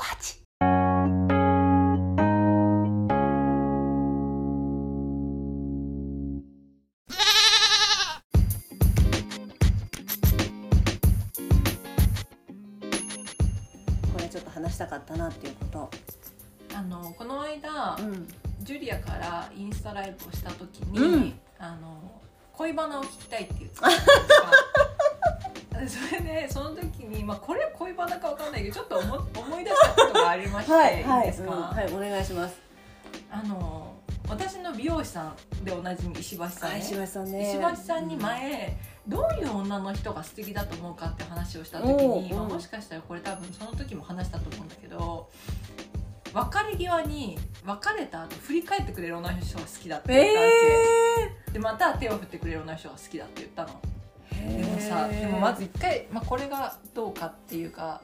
コハチこれちょっと話したかったなっていうこあのこの間、と、うん、ジュリアからインスタライブをした時に、うん。あの恋バナを聞きたいって言ってたんですかそれでその時に、まあ、これは恋バナかわかんないけどちょっと思思い出したことがありまして、はいはい。いですか、うんはいお願いします。あの私の美容師さんでおなじみ石橋さん、ね、石橋さんね。石橋さんに前、どういう女の人が素敵だと思うかって話をした時に、まあ、もしかしたらこれ多分その時も話したと思うんだけど別れ際に別れた後振り返ってくれる女の人が好きだって言ったわけ、でまた手を振ってくれる女の人が好きだって言ったの。えでもさでもまず一回、まあ、これがどうかっていうか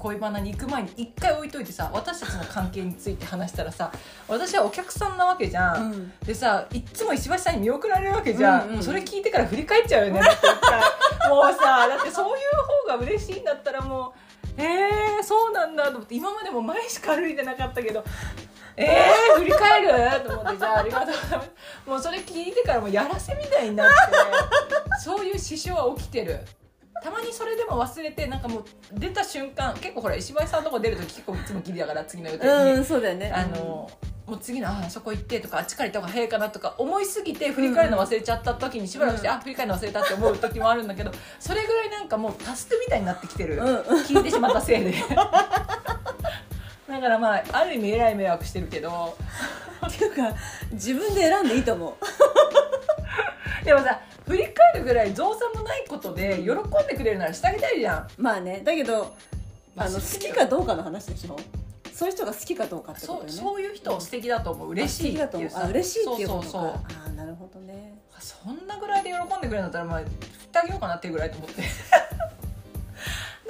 恋バナに行く前に一回置いといてさ私たちの関係について話したらさ私はお客さんなわけじゃん、うん。でさいっつも石橋さんに見送られるわけじゃん、うんうんそれ聞いてから振り返っちゃうよねもうさだってそういう方が嬉しいんだったらもうえー、そうなんだと思って今までも前しか歩いてなかったけどえー、振り返る？と思ってじゃあありがとう。もうそれ聞いてからもうやらせみたいになってそういう支障は起きてる。たまにそれでも忘れてなんかもう出た瞬間結構ほら石橋さんのとこ出ると結構いつもギリだから次の予定に、うんそうだよね。あのもう次のああそこ行ってとかあっちから行った方が早いかなとか思いすぎて振り返るの忘れちゃった時にしばらくして、うん。あ振り返るの忘れたって思う時もあるんだけどそれぐらいなんかもうタスクみたいになってきてる、うんうん。聞いてしまったせいでだからまあある意味えらい迷惑してるけど っていうか自分で選んでいいと思う。でもさ振り返るぐらい造作もないことで喜んでくれるならしてあげたいじゃん。まあねだけどあの好きかどうかの話でしょ？そういう人が好きかどうかってことよね。そうそういう人を素敵だと思う。嬉しいあっていうさ。素敵だと思う。あ嬉しいっていうことか。そうそうそう。ああなるほどね。そんなぐらいで喜んでくれるんだったらまあ振ってあげようかなっていうぐらいと思って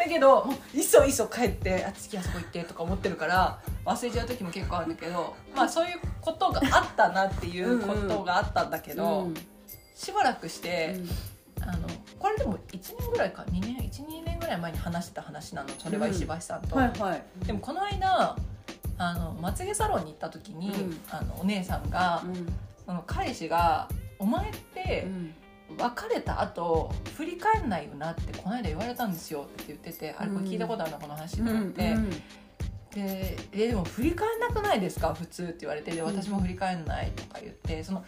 だけどもういそいそ帰ってあ次あそこ行ってとか思ってるから忘れちゃう時も結構あるんだけどまあそういうことがあったなっていうことがあったんだけど、うんしばらくして、あのこれでも1年ぐらいか2年12年ぐらい前に話してた話なのそれは石橋さんと。はいはい。でもこの間あのまつげサロンに行った時に、うん。あのお姉さんが、うん。その彼氏が「お前ってうん別れた後振り返んないよな」ってこの間言われたんですよって言ってて「あれこれ聞いたことあるなこの話」って。うんなって、で「えでも振り返んなくないですか？普通」って言われて。で私も振り返んないとか言って。その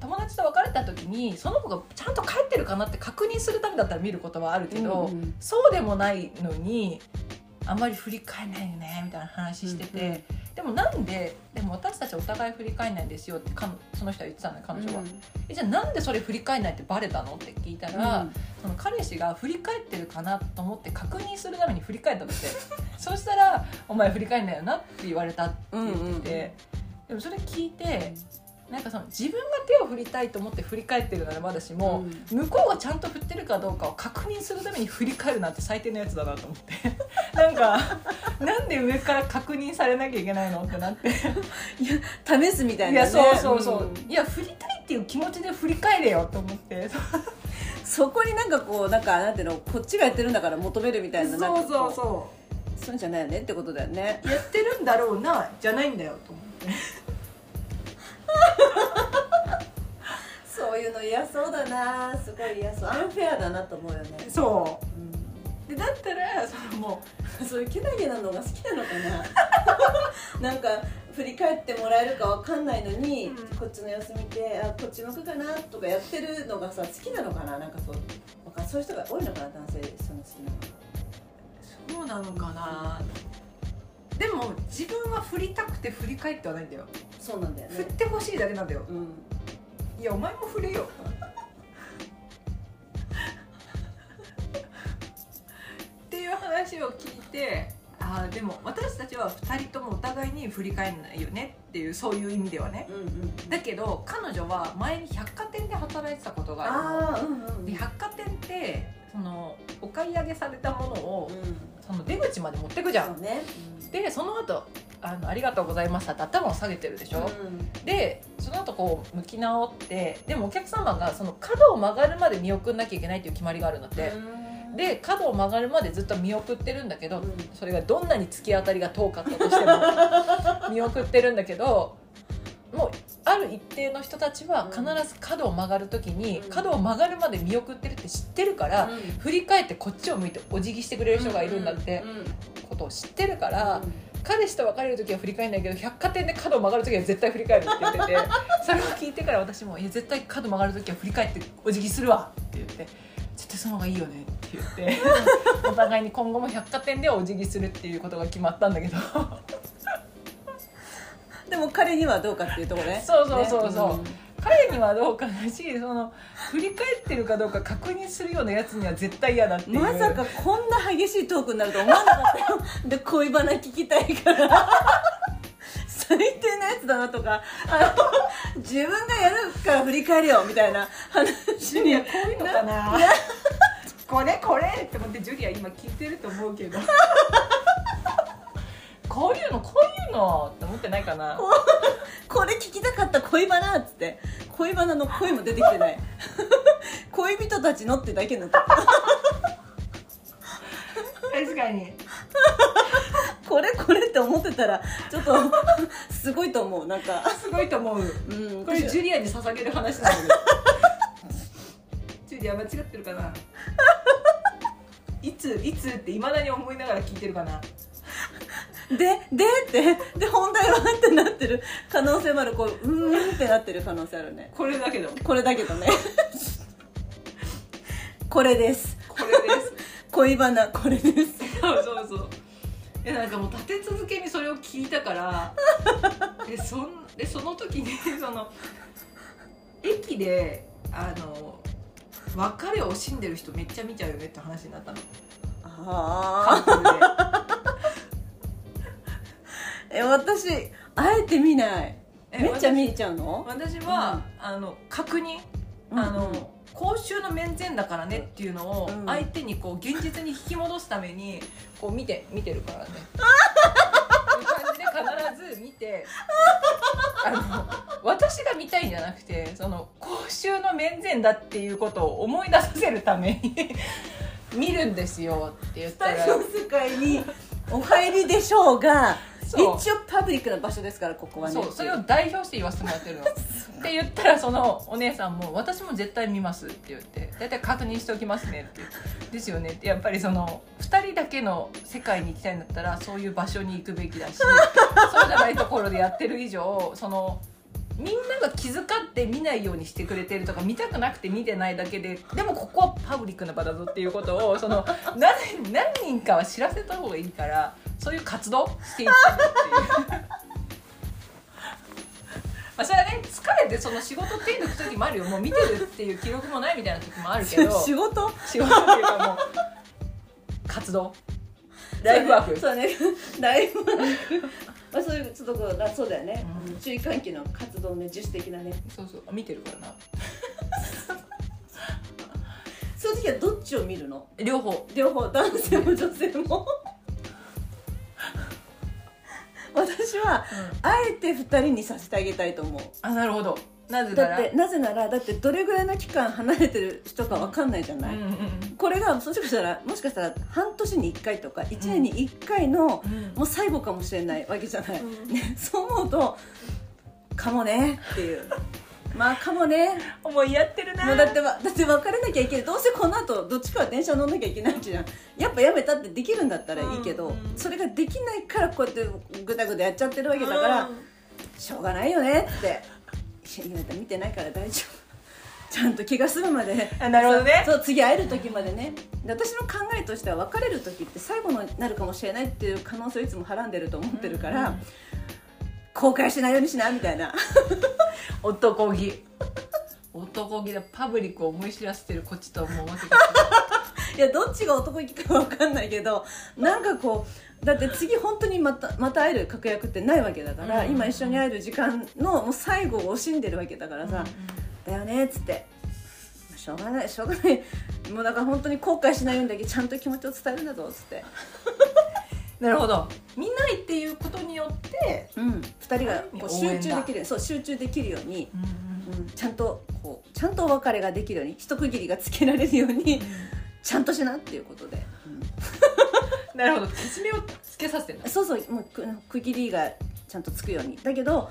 友達と別れた時にその子がちゃんと帰ってるかなって確認するためだったら見ることはあるけど、うんうん。そうでもないのにあんまり振り返んないよねみたいな話してて、うんうんでもなんででも私たちお互い振り返んないんですよってかんその人は言ってたのよ彼女は、えじゃあなんでそれ振り返んないってバレたのって聞いたら、その彼氏が振り返ってるかなと思って確認するために振り返ったのって そしたら「お前振り返んないよな」って言われたって言ってて、うんうん。でもそれ聞いてなんかその自分が手を振りたいと思って振り返ってるならまだしも、向こうがちゃんと振ってるかどうかを確認するために振り返るなんて最低なやつだなと思って。なんかなんで上から確認されなきゃいけないのってなって。試すみたいなね。いやそうそうそう、ん。いや振りたいっていう気持ちで振り返れよと思って。そこになんかこうなんかなんていうのこっちがやってるんだから求めるみたいなそう。そうそそう。いうんじゃないよねってことだよね。うやってるんだろうなじゃないんだよと思って そういうの嫌そうだな。すごい嫌そう。アンフェアだなと思うよね。そう。ん。うでだったらそのもそういうけなげなのが好きなのかな。なんか振り返ってもらえるかわかんないのに、うん。こっちの様子見てあこっち向くかなとかやってるのがさ好きなのかな。なんかそうそういう人が多いのかな男性その好きなのうそうなのかな。でも自分は振りたくて振り返ってはないんだよそうなんだよね。振ってほしいだけなんだよ。うん。いやお前も振れよ。っていう話を聞いてああでも私たちは2人ともお互いに振り返んないよねっていうそういう意味ではね。うんうんだけど彼女は前に百貨店で働いてたことがあるの。うんうんで百貨店ってそのお買い上げされたものをうん。その出口まで持ってくじゃん。そうね。でその後あのありがとうございましたって頭を下げてるでしょ、うん。でその後こう向き直ってでもお客様がその角を曲がるまで見送んなきゃいけないっていう決まりがあるんだって、で角を曲がるまでずっと見送ってるんだけど、うん。それがどんなに突き当たりが遠かったとしても 見送ってるんだけどもうある一定の人たちは必ず角を曲がる時に、うん。角を曲がるまで見送ってるって知ってるから、うん。振り返ってこっちを向いてお辞儀してくれる人がいるんだってうんうん。ことを知ってるから、うん彼氏と別れる時は振り返んないけど百貨店で角を曲がる時は絶対振り返るって言ってて それを聞いてから私も「いや絶対角曲がる時は振り返ってお辞儀するわ」って言って「絶対その方がいいよね」って言って お互いに今後も百貨店ではお辞儀するっていうことが決まったんだけど。でも彼にはどうかっていうところね。そうそうそうそう。ね彼にはどうかだしその振り返ってるかどうか確認するようなやつには絶対嫌だっていう。まさかこんな激しいトークになると思わなかったよ。で恋バナ聞きたいから。最低なやつだなとか。あの自分がやるから振り返るよみたいな話に。こういうのかな。これこれって思ってジュリア今聞いてると思うけどこういうのこういうのって思ってないかな。こ れ聞きたかった恋バナっつって恋バナの声も出てきてない。恋人たちのってだけになった確かに。これこれって思ってたらちょっとすごいと思う。なんか。すごいと思う。うん。これジュリアに捧げる話なんだけどジュリア間違ってるかな？いついつっていまだに思いながら聞いてるかな？ででってで本題はってなってる。可能性もある。こううーんってなってる可能性あるね。これだけど。これだけどね。これです。これです。恋バナこれです。そうそうそう。いやなんかもう立て続けにそれを聞いたからえそんでその時に その駅であの別れを惜しんでる人めっちゃ見ちゃうよねって話になったの。ああ え私あえて見ない。えめっちゃ見ちゃうの？私は、あの確認うんあの、公衆の面前だからねっていうのをうん。相手にこう現実に引き戻すためにこう見て見てるからね。いう感じで必ず見てあの私が見たいんじゃなくてその公衆の面前だっていうことを思い出させるために 見るんですよって言っスたら。世界にお入りでしょうが一応パブリックな場所ですからここはね。そうそれを代表して言わせてもらってるの。って言ったらそのお姉さんも「私も絶対見ます」って言って「大体確認しておきますね」ってですよねってやっぱりその2人だけの世界に行きたいんだったらそういう場所に行くべきだし そうじゃないところでやってる以上そのみんなが気遣って見ないようにしてくれてるとか見たくなくて見てないだけででもここはパブリックな場だぞっていうことをその何何人かは知らせた方がいいからそういう活動していっっていう。まあそれはね疲れてその仕事手抜く時もあるよもう見てるっていう記録もないみたいな時もあるけど 仕事？仕事っていうかもう活動。ライフワーク。そうね。ライフワーク。まあそういうちょっとこうあそうだよね、うん。注意喚起の活動ね自主的なね。そうそう。見てるからな。そういう時はどっちを見るの？両方。両方。男性も女性も私はあえて2人にさせてあげたいと思う。あなるほど。なぜなら？だってなぜならだってどれぐらいの期間離れてる人か分かんないじゃない、うんうんこれがもしかしたらもしかしたら半年に1回とか1年に1回の、うん。もう最後かもしれないわけじゃない、うん。ね、そう思うとかもねっていうまあかもね。思いやってるな。もうだってわだって別れなきゃいけない。どうせこの後どっちかは電車乗んなきゃいけないじゃん。やっぱやめたってできるんだったらいいけど、うんうんそれができないからこうやってぐだぐだやっちゃってるわけだから、うん。しょうがないよねって。いや見てないから大丈夫。ちゃんと気が済むまで。あなるほどね。そう次会える時までね。で私の考えとしては別れる時って最後になるかもしれないっていう可能性をいつもはらんでると思ってるから、うん後悔しないようにしなみたいな。男気。男気でパブリックを思い知らせてるこっちとはもうわけがいやどっちが男気か分かんないけどなんかこうだって次本当にまたまた会える確約ってないわけだから、うん今一緒に会える時間のもう最後を惜しんでるわけだからさ、だよねっつって。しょうがないしょうがない。もうだから本当に後悔しないようにだけちゃんと気持ちを伝えるんだぞっつってなるほど。見ないっていうことによって、うん、2人がこう集中できる。そう集中できるように、うんうん、ちゃんとこうちゃんとお別れができるように一区切りがつけられるようにちゃんとしなっていうことで、なるほど。けじめをつけさせてんだ。そうそう。もうく区切りがちゃんとつくように。だけど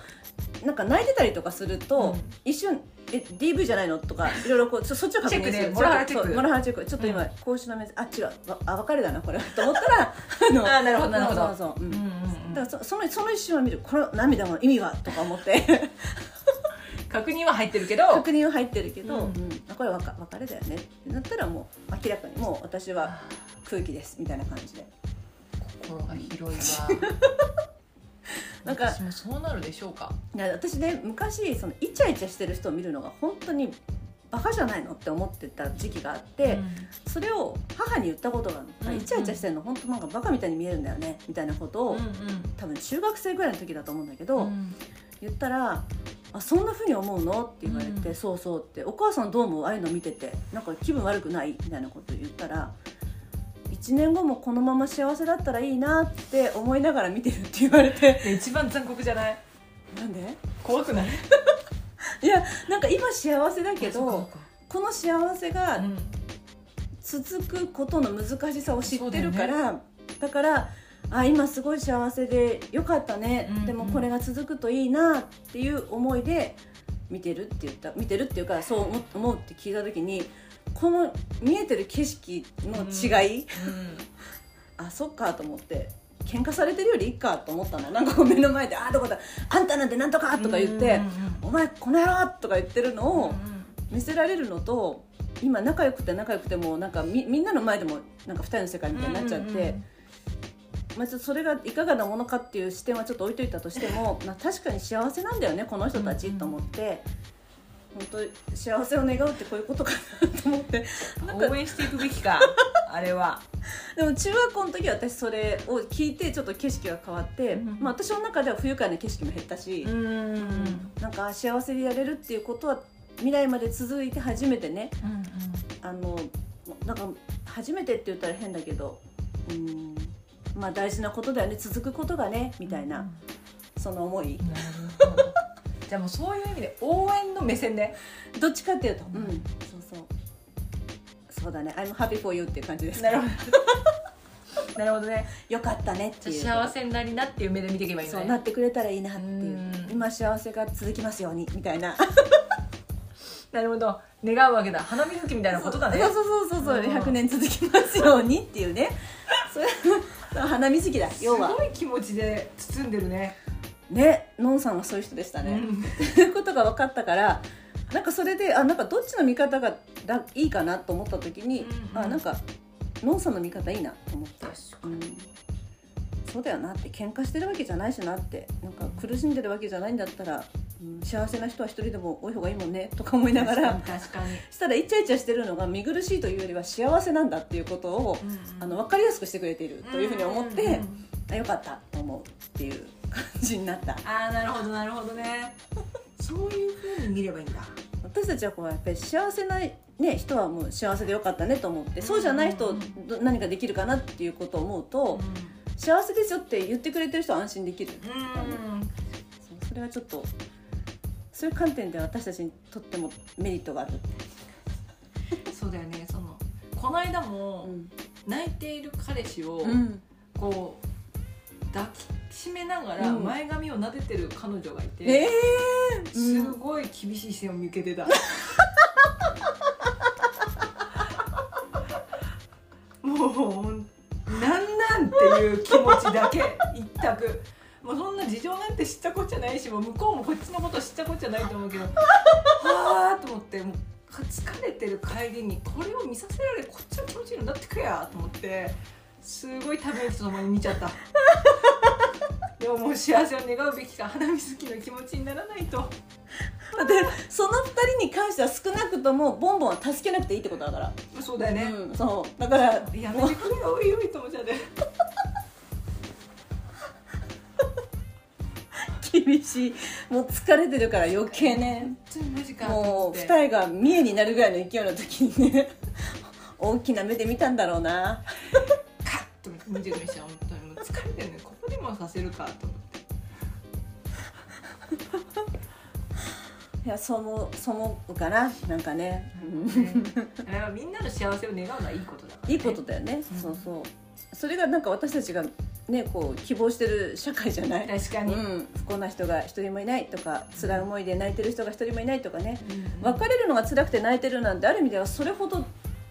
なんか泣いてたりとかすると、うん。一瞬「え DV じゃないの?」とかいろいろこうそそっちを確認する。ねモラハラチェック。モラハラチェック。ちょっと今、うん。公衆の面接あ違う。わあ別れだなこれ。と思ったら あのあーなるほどなるほど。そうそうそう、うん。うんうんうん。だからそそのその一瞬は見る。この涙の意味は？とか思って。確認は入ってるけど。確認は入ってるけど、うん。うん。あこれわか別れだよねってなったらもう明らかにもう私は空気ですみたいな感じで。心が広いわ なんか私もそうなるでしょうか。いや私ね昔そのイチャイチャしてる人を見るのが本当にバカじゃないのって思ってた時期があって、それを母に言ったことがある、うんイチャイチャしてるの本当なんかバカみたいに見えるんだよねみたいなことを、うん多分中学生ぐらいの時だと思うんだけど、うん言ったら「あそんなふうに思うの?」って言われて「うん。そうそう」って「お母さんどう思う？ああいうの見ててなんか気分悪くない?」みたいなこと言ったら「1年後もこのまま幸せだったらいいな」って思いながら見てるって言われて。ね一番残酷じゃない？なんで？怖くない？いやなんか今幸せだけどこの幸せがうん。続くことの難しさを知ってるかそうらだ,、からあ今すごい幸せでよかったね、うんうん。でもこれが続くといいなっていう思いで見てるって言った見てるっていうかそう思思うって聞いた時にこの見えてる景色の違い、あそっかと思って。喧嘩されてるよりいいかと思ったの。なんか目の前で「あどこだ？あんたなんてなんとか」とか言って「お前この野郎!」とか言ってるのを見せられるのと今仲良くて仲良くてもなんかみみんなの前でもなんか二人の世界みたいになっちゃって、まあ、それがいかがなものかっていう視点はちょっと置いといたとしても、まあ、確かに幸せなんだよねこの人たちと思って。本当幸せを願うってこういうことかなと思って。なんか応援していくべきか あれは。でも中学校の時は私それを聞いてちょっと景色が変わって、うん。まあ、私の中では不愉快な景色も減ったし、ん。なんか幸せでやれるっていうことは未来まで続いて初めてねあのなんか初めてって言ったら変だけどうんまあ大事なことだよね続くことがねみたいな、その思い。なるほどじゃあもうそういう意味で応援の目線でどっちかっていうと、うん。そうそう。そうだね。I'm happy for you っていう感じです。なるほど。なるほどね。よかったねっていう。幸せになりなっていう目で見ていけばいいね。そうなってくれたらいいなっていう。うん。今幸せが続きますようにみたいな。なるほど。願うわけだ。花水木みたいなことだね。そうそうそうそうそうう。ん。100年続きますようにっていうね。それ 花水木だ。す要は。ごい気持ちで包んでるねねのんさんはそういう人でしたね、うん。っていうことが分かったからなんかそれであなんかどっちの見方がだいいかなと思った時に、うんうん。あなんかのんさんの見方いいなと思って、そうだよなって喧嘩してるわけじゃないしなってなんか苦しんでるわけじゃないんだったら、うん、幸せな人は一人でも多い方がいいもんねとか思いながら確かにしたらイチャイチャしてるのが見苦しいというよりは幸せなんだっていうことを、あの分かりやすくしてくれているというふうに思って、うんうんうん。あよかったと思うっていう感じになった。ああなるほどなるほどね。そういうふうに見ればいいんだ。私たちはこうやっぱり幸せな、ね、人はもう幸せでよかったねと思ってそうじゃない人うんど何かできるかなっていうことを思うと幸せですよって言ってくれてる人は安心できる、そうそれはちょっとそういう観点で私たちにとってもメリットがある、そうだよね。そのこの間もうん。泣いている彼氏をうん。こう抱きしめながらうん。前髪を撫でてる彼女がいて、えー。すうんごい厳しい視線を向けてた。もうなんなんっていう気持ちだけ一択。もうそんな事情なんて知ったこっちゃないしもう向こうもこっちのこと知ったこっちゃないと思うけどはあと思ってもう疲れてる帰りにこれを見させられこっちの気持ちになってくれやと思ってすごいため息とともに見ちゃったでももう幸せを願うべきか花水木の気持ちにならないと。でその二人に関しては少なくともボンボンは助けなくていいってことだから、そうだよね、うん、そう。だからやめてくれよおいおいと思っちゃって 厳しい。もう疲れてるから余計ね。もう二重が三重になるぐらいの勢いの時にね大きな目で見たんだろうな。カッと見てくれ本当に。もう疲れてるねここでもさせるかと思って。いやそう思うそう思うかななんかね、あれはみんなの幸せを願うのはいいことだから、ね、いいことだよね、うん。そうそう。それがなんか私たちがねこう希望してる社会じゃない。確かに、うん、不幸な人が一人もいないとか辛い思いで泣いてる人が一人もいないとかね。うん。別れるのが辛くて泣いてるなんてある意味ではそれほど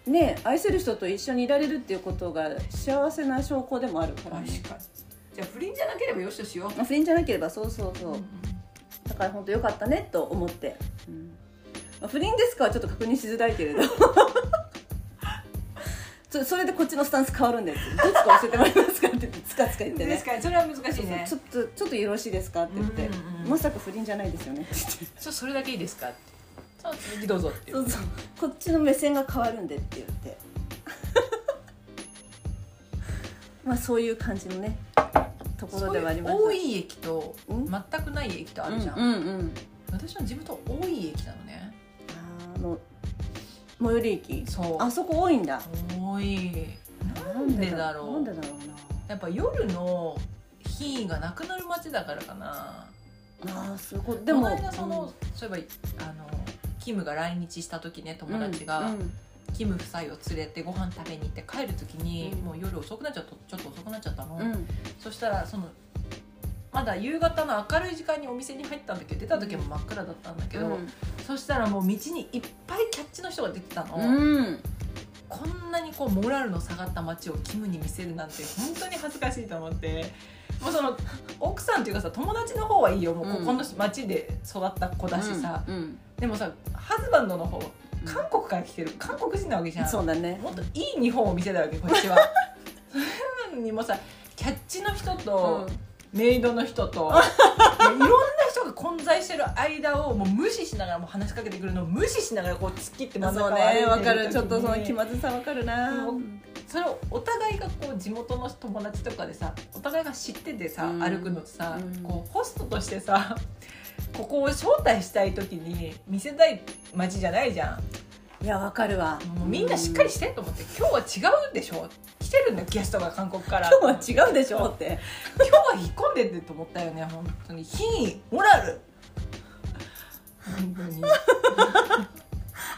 ね愛せる人と一緒にいられるっていうことが幸せな証拠でもあるから、ね、確かにじゃあ不倫じゃなければよしとしよう。まあ不倫じゃなければそうそうそう、うんだから本当よかったねと思って、うん。まあ、不倫ですかはちょっと確認しづらいけれど。そそれでこっちのスタンス変わるんでどっちか教えてもらえますかって。つかつか言ってね。確かにそれは難しいね。ちょっとちょっとよろしいですかって言って、うんうんうんまさか不倫じゃないですよねちょそれだけいいですかって。続きどうぞってそうそう。こっちの目線が変わるんでって言って。まあそういう感じのねところではあります。そういう多い駅とうん？全くない駅とあるじゃん、うんうんうん。私の地元多い駅なのね。あの最寄り駅？そう。あそこ多いんだ。多い。なんでだろう。なんでだろうやっぱ夜の品位がなくなる街だからかな。なあーすごい。ででももこの間その、そういえばあのキムが来日した時ね友達が、うんキム夫妻を連れてご飯食べに行って帰る時に、うん。もう夜遅くなっちゃったちょっと遅くなっちゃったの、うん。うんそしたらそのまだ夕方の明るい時間にお店に入ったんだけど出た時も真っ暗だったんだけど、そしたらもう道にいっぱいキャッチの人が出てたの、うん。こんなにこうモラルの下がった街をキムに見せるなんて本当に恥ずかしいと思って。もうその奥さんっていうかさ友達の方はいいよ。もうここの街で育った子だしさ、うん。でもさハズバンドの方韓国から来てる。韓国人なわけじゃん。そうだね。もっといい日本を見せたわけこっちは。それなのにもさキャッチの人と、メイドの人と いろんな人が混在してる間をもう無視しながらもう話しかけてくるのを無視しながらこう突っ切って真ん中そうを歩いてるねわかる。ちょっとその気まずさわかるな。もうそれをお互いがこう地元の友達とかでさお互いが知っててさ、うん。歩くのとさ、うん。こうホストとしてさここを招待したい時に見せたい街じゃないじゃん。いやわかるわ。もうみんなしっかりしてと思って、今日は違うでしょ来てるんだよゲストが韓国から。今日は違うでしょって。今日は引っ込んでってと思ったよね本当に。品位モラル。本当に。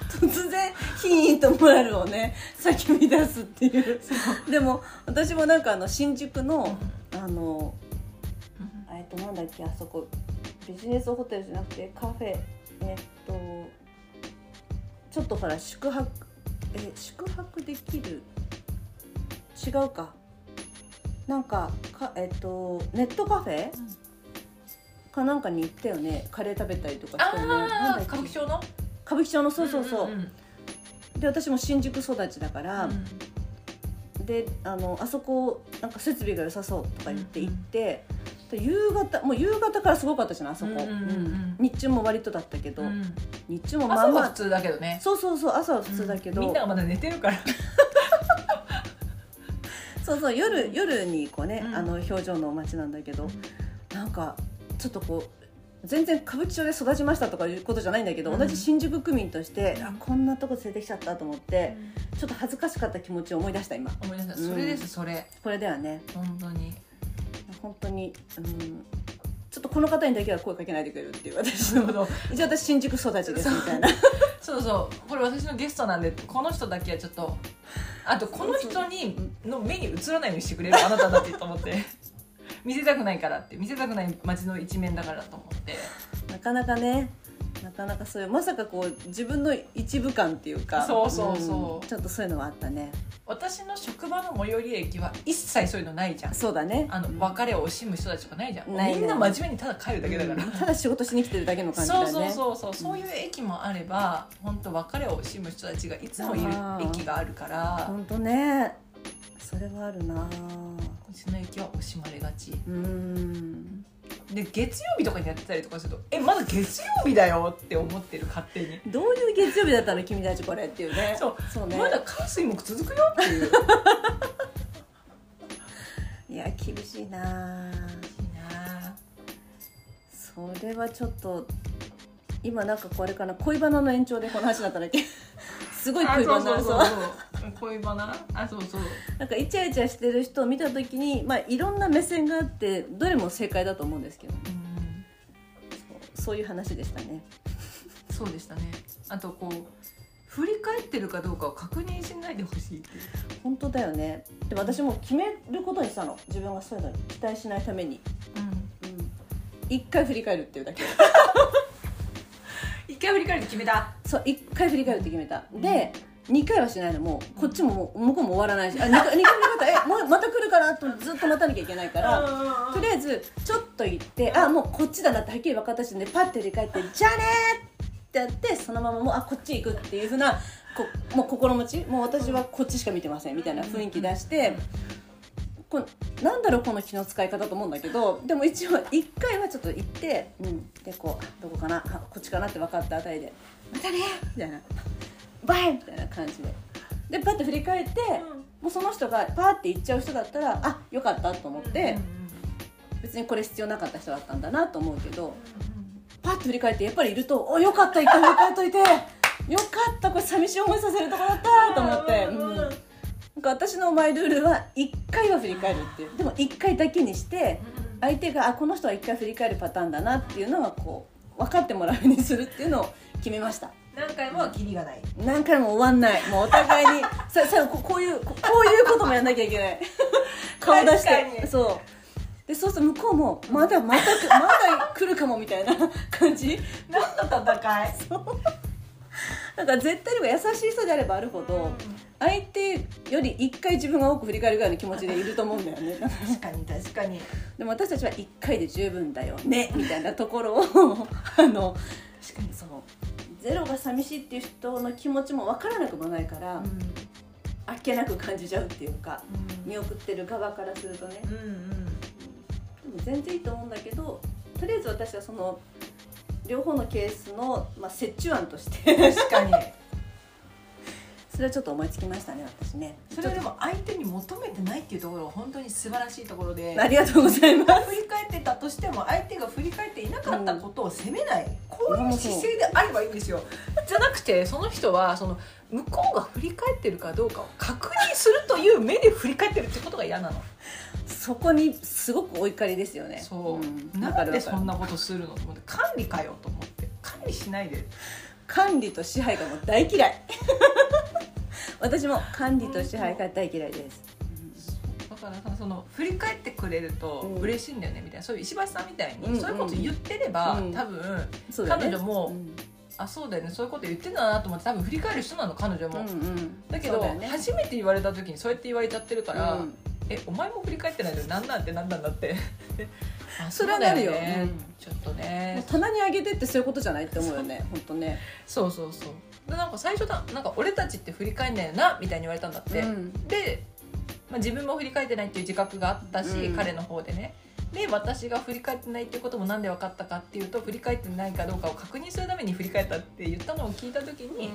突然品位とモラルをね先に出すっていう。でも私もなんかあの新宿のあのえっとなんだっけあそこビジネスホテルじゃなくてカフェ。えっとちょっとほら宿泊え宿泊できる？違うか。なんかかえっとネットカフェ？かなんかに行ったよね。カレー食べたりとかしたよね。なんだ歌舞伎町の？歌舞伎町のそうそうそう,、んんん。で私も新宿育ちだから、であのあそこなんか設備が良さそうとか言って行って、で夕方もう夕方からすごかったじゃないあそこ、うんうんうんうん。日中も割とだったけど、うん。日中もまあまあ。朝は普通だけどね。そうそうそう朝は普通だけど、みんながまだ寝てるから。そうそう夜夜にこうね、うん。あの表情の街なんだけど、なんかちょっとこう全然歌舞伎町で育ちましたとかいうことじゃないんだけど、うん。同じ新宿区民として、うん。あこんなとこ連れてきちゃったと思って、ちょっと恥ずかしかった気持ちを思い出した今。思い出した。うん。それですそれ。これではね。本当に本当に、うん、ちょっとこの方にだけは声かけないでくれるっていう私のなるほど一応私新宿育ちですみたいな。そうそう。これ私のゲストなんでこの人だけはちょっとあとこの人にの目に映らないようにしてくれるあなただってと思って。見せたくないからって見せたくない街の一面だからと思って。なかなかねなかなかそういうまさかこう自分の一部感っていうか。そうそうそう。ん。ちょっとそういうのはあったね。私の職場の最寄り駅は一切そういうのないじゃん。そうだね。あの別れを惜しむ人たちとかないじゃん。ないねみんな真面目にただ帰るだけだから、うん。ただ仕事しに来てるだけの感じだそうよね。そうそうそう。そういう駅もあれば本当別れを惜しむ人たちがいつもいる駅があるから。本当ね。それはあるな。うちの駅は惜しまれがち。うんで月曜日とかにやってたりとかするとえまだ月曜日だよって思ってる勝手に、どういう月曜日だったの君たちこれっていうね。そう。そうね。まだ火水木続くよっていう。いや厳しいな。いいな。それはちょっと今なんかこれかな恋バナの延長でこの話だったんだっけ すごい恋バナそう。恋バナ？あそうそう。なんかイチャイチャしてる人を見た時にまあいろんな目線があってどれも正解だと思うんですけど。うん。そうそういう話でしたね。そうでしたね。あとこう振り返ってるかどうかを確認しないでほしい本当だよね。でも私も決めることにしたの。自分がそういうのに期待しないために。うん。うん。一回振り返るっていうだけ。一回振り返るって決めた？そう一回振り返るって決めた、うんで2回はしないのもうこっちももう向こうも終わらないしあ2回二回振り返ったらえもうまた来るかなとずっと待たなきゃいけないから、とりあえずちょっと行ってあもうこっちだなってはっきり分かったしでパッて振り返って「じゃあね!」ってやってそのままもうあこっち行くっていうふうなこもう心持ちもう私はこっちしか見てませんみたいな雰囲気出して。こうなんだろうこの気の使い方と思うんだけどでも一応一回はちょっと行って、うん、でこうあどこかなあこっちかなって分かったあたりで「またね!」みたいな「バイ!」みたいな感じで。でパッて振り返って、もうその人がパーって行っちゃう人だったらあよかったと思って、別にこれ必要なかった人だったんだなと思うけどパッて振り返ってやっぱりいると「およかった一回振り返っといてよかったこれ寂しい思いさせるとこだった」と思って、うん、なんか私のマイルールは1回は振り返るっていう。でも1回だけにして相手があこの人は1回振り返るパターンだなっていうのはこう分かってもらうようにするっていうのを決めました。何回もはキリがない。何回も終わんない。もうお互いに ささここういうここういうこともやんなきゃいけない。顔出して。そう。でそうすると向こうもまだまた来まだ来るかもみたいな感じ。何の戦い？だから絶対に優しい人であればあるほど相手より1回自分が多く振り返るぐらいの気持ちでいると思うんだよね。確かに確かに。でも私たちは1回で十分だよねみたいなところを あの確かにそう。ゼロが寂しいっていう人の気持ちも分からなくもないから、あっけなく感じちゃうっていうか見送ってる側からするとね。うんうん。でも全然いいと思うんだけどとりあえず私はその両方のケースの、まあ、折衷案として。確かに。それはちょっと思いつきましたね私ね。それはでも相手に求めてないっていうところが本当に素晴らしいところで。ありがとうございます。振り返ってたとしても相手が振り返っていなかったことを責めない、こういう姿勢であればいいんですよ。じゃなくてその人はその向こうが振り返ってるかどうかを確認するという目で振り返ってるってことが嫌なのそこにすごくお怒りですよね。そう、ん、なんでそんななことするのと思って。管理かよと思って。管理しないで。管理と支配がもう大嫌い。私も管理と支配が大嫌いです。だからさその振り返ってくれるとうん嬉しいんだよねみたいな。そういう石橋さんみたいに、うんうんそういうこと言ってれば、うん。多分彼女もうん。あそうだよね。そういうこと言ってたなと思って多分振り返る人なの彼女も、うんうん。だけど初めて言われた時にそうやって言われちゃってるから、うんえお前も振り返ってないのに何なんてなんなんだって あ それはなるよ。ねうん。ちょっともねう棚にあげてってそういうことじゃないって思うよね 本当ね。そうそうそう。でなんか最初だなんか俺たちって振り返んないよなみたいに言われたんだって、うん。で、まあ、自分も振り返ってないっていう自覚があったし、うん。彼の方でね。で私が振り返ってないっていうこともなんで分かったかっていうと振り返ってないかどうかを確認するために振り返ったって言ったのを聞いた時に、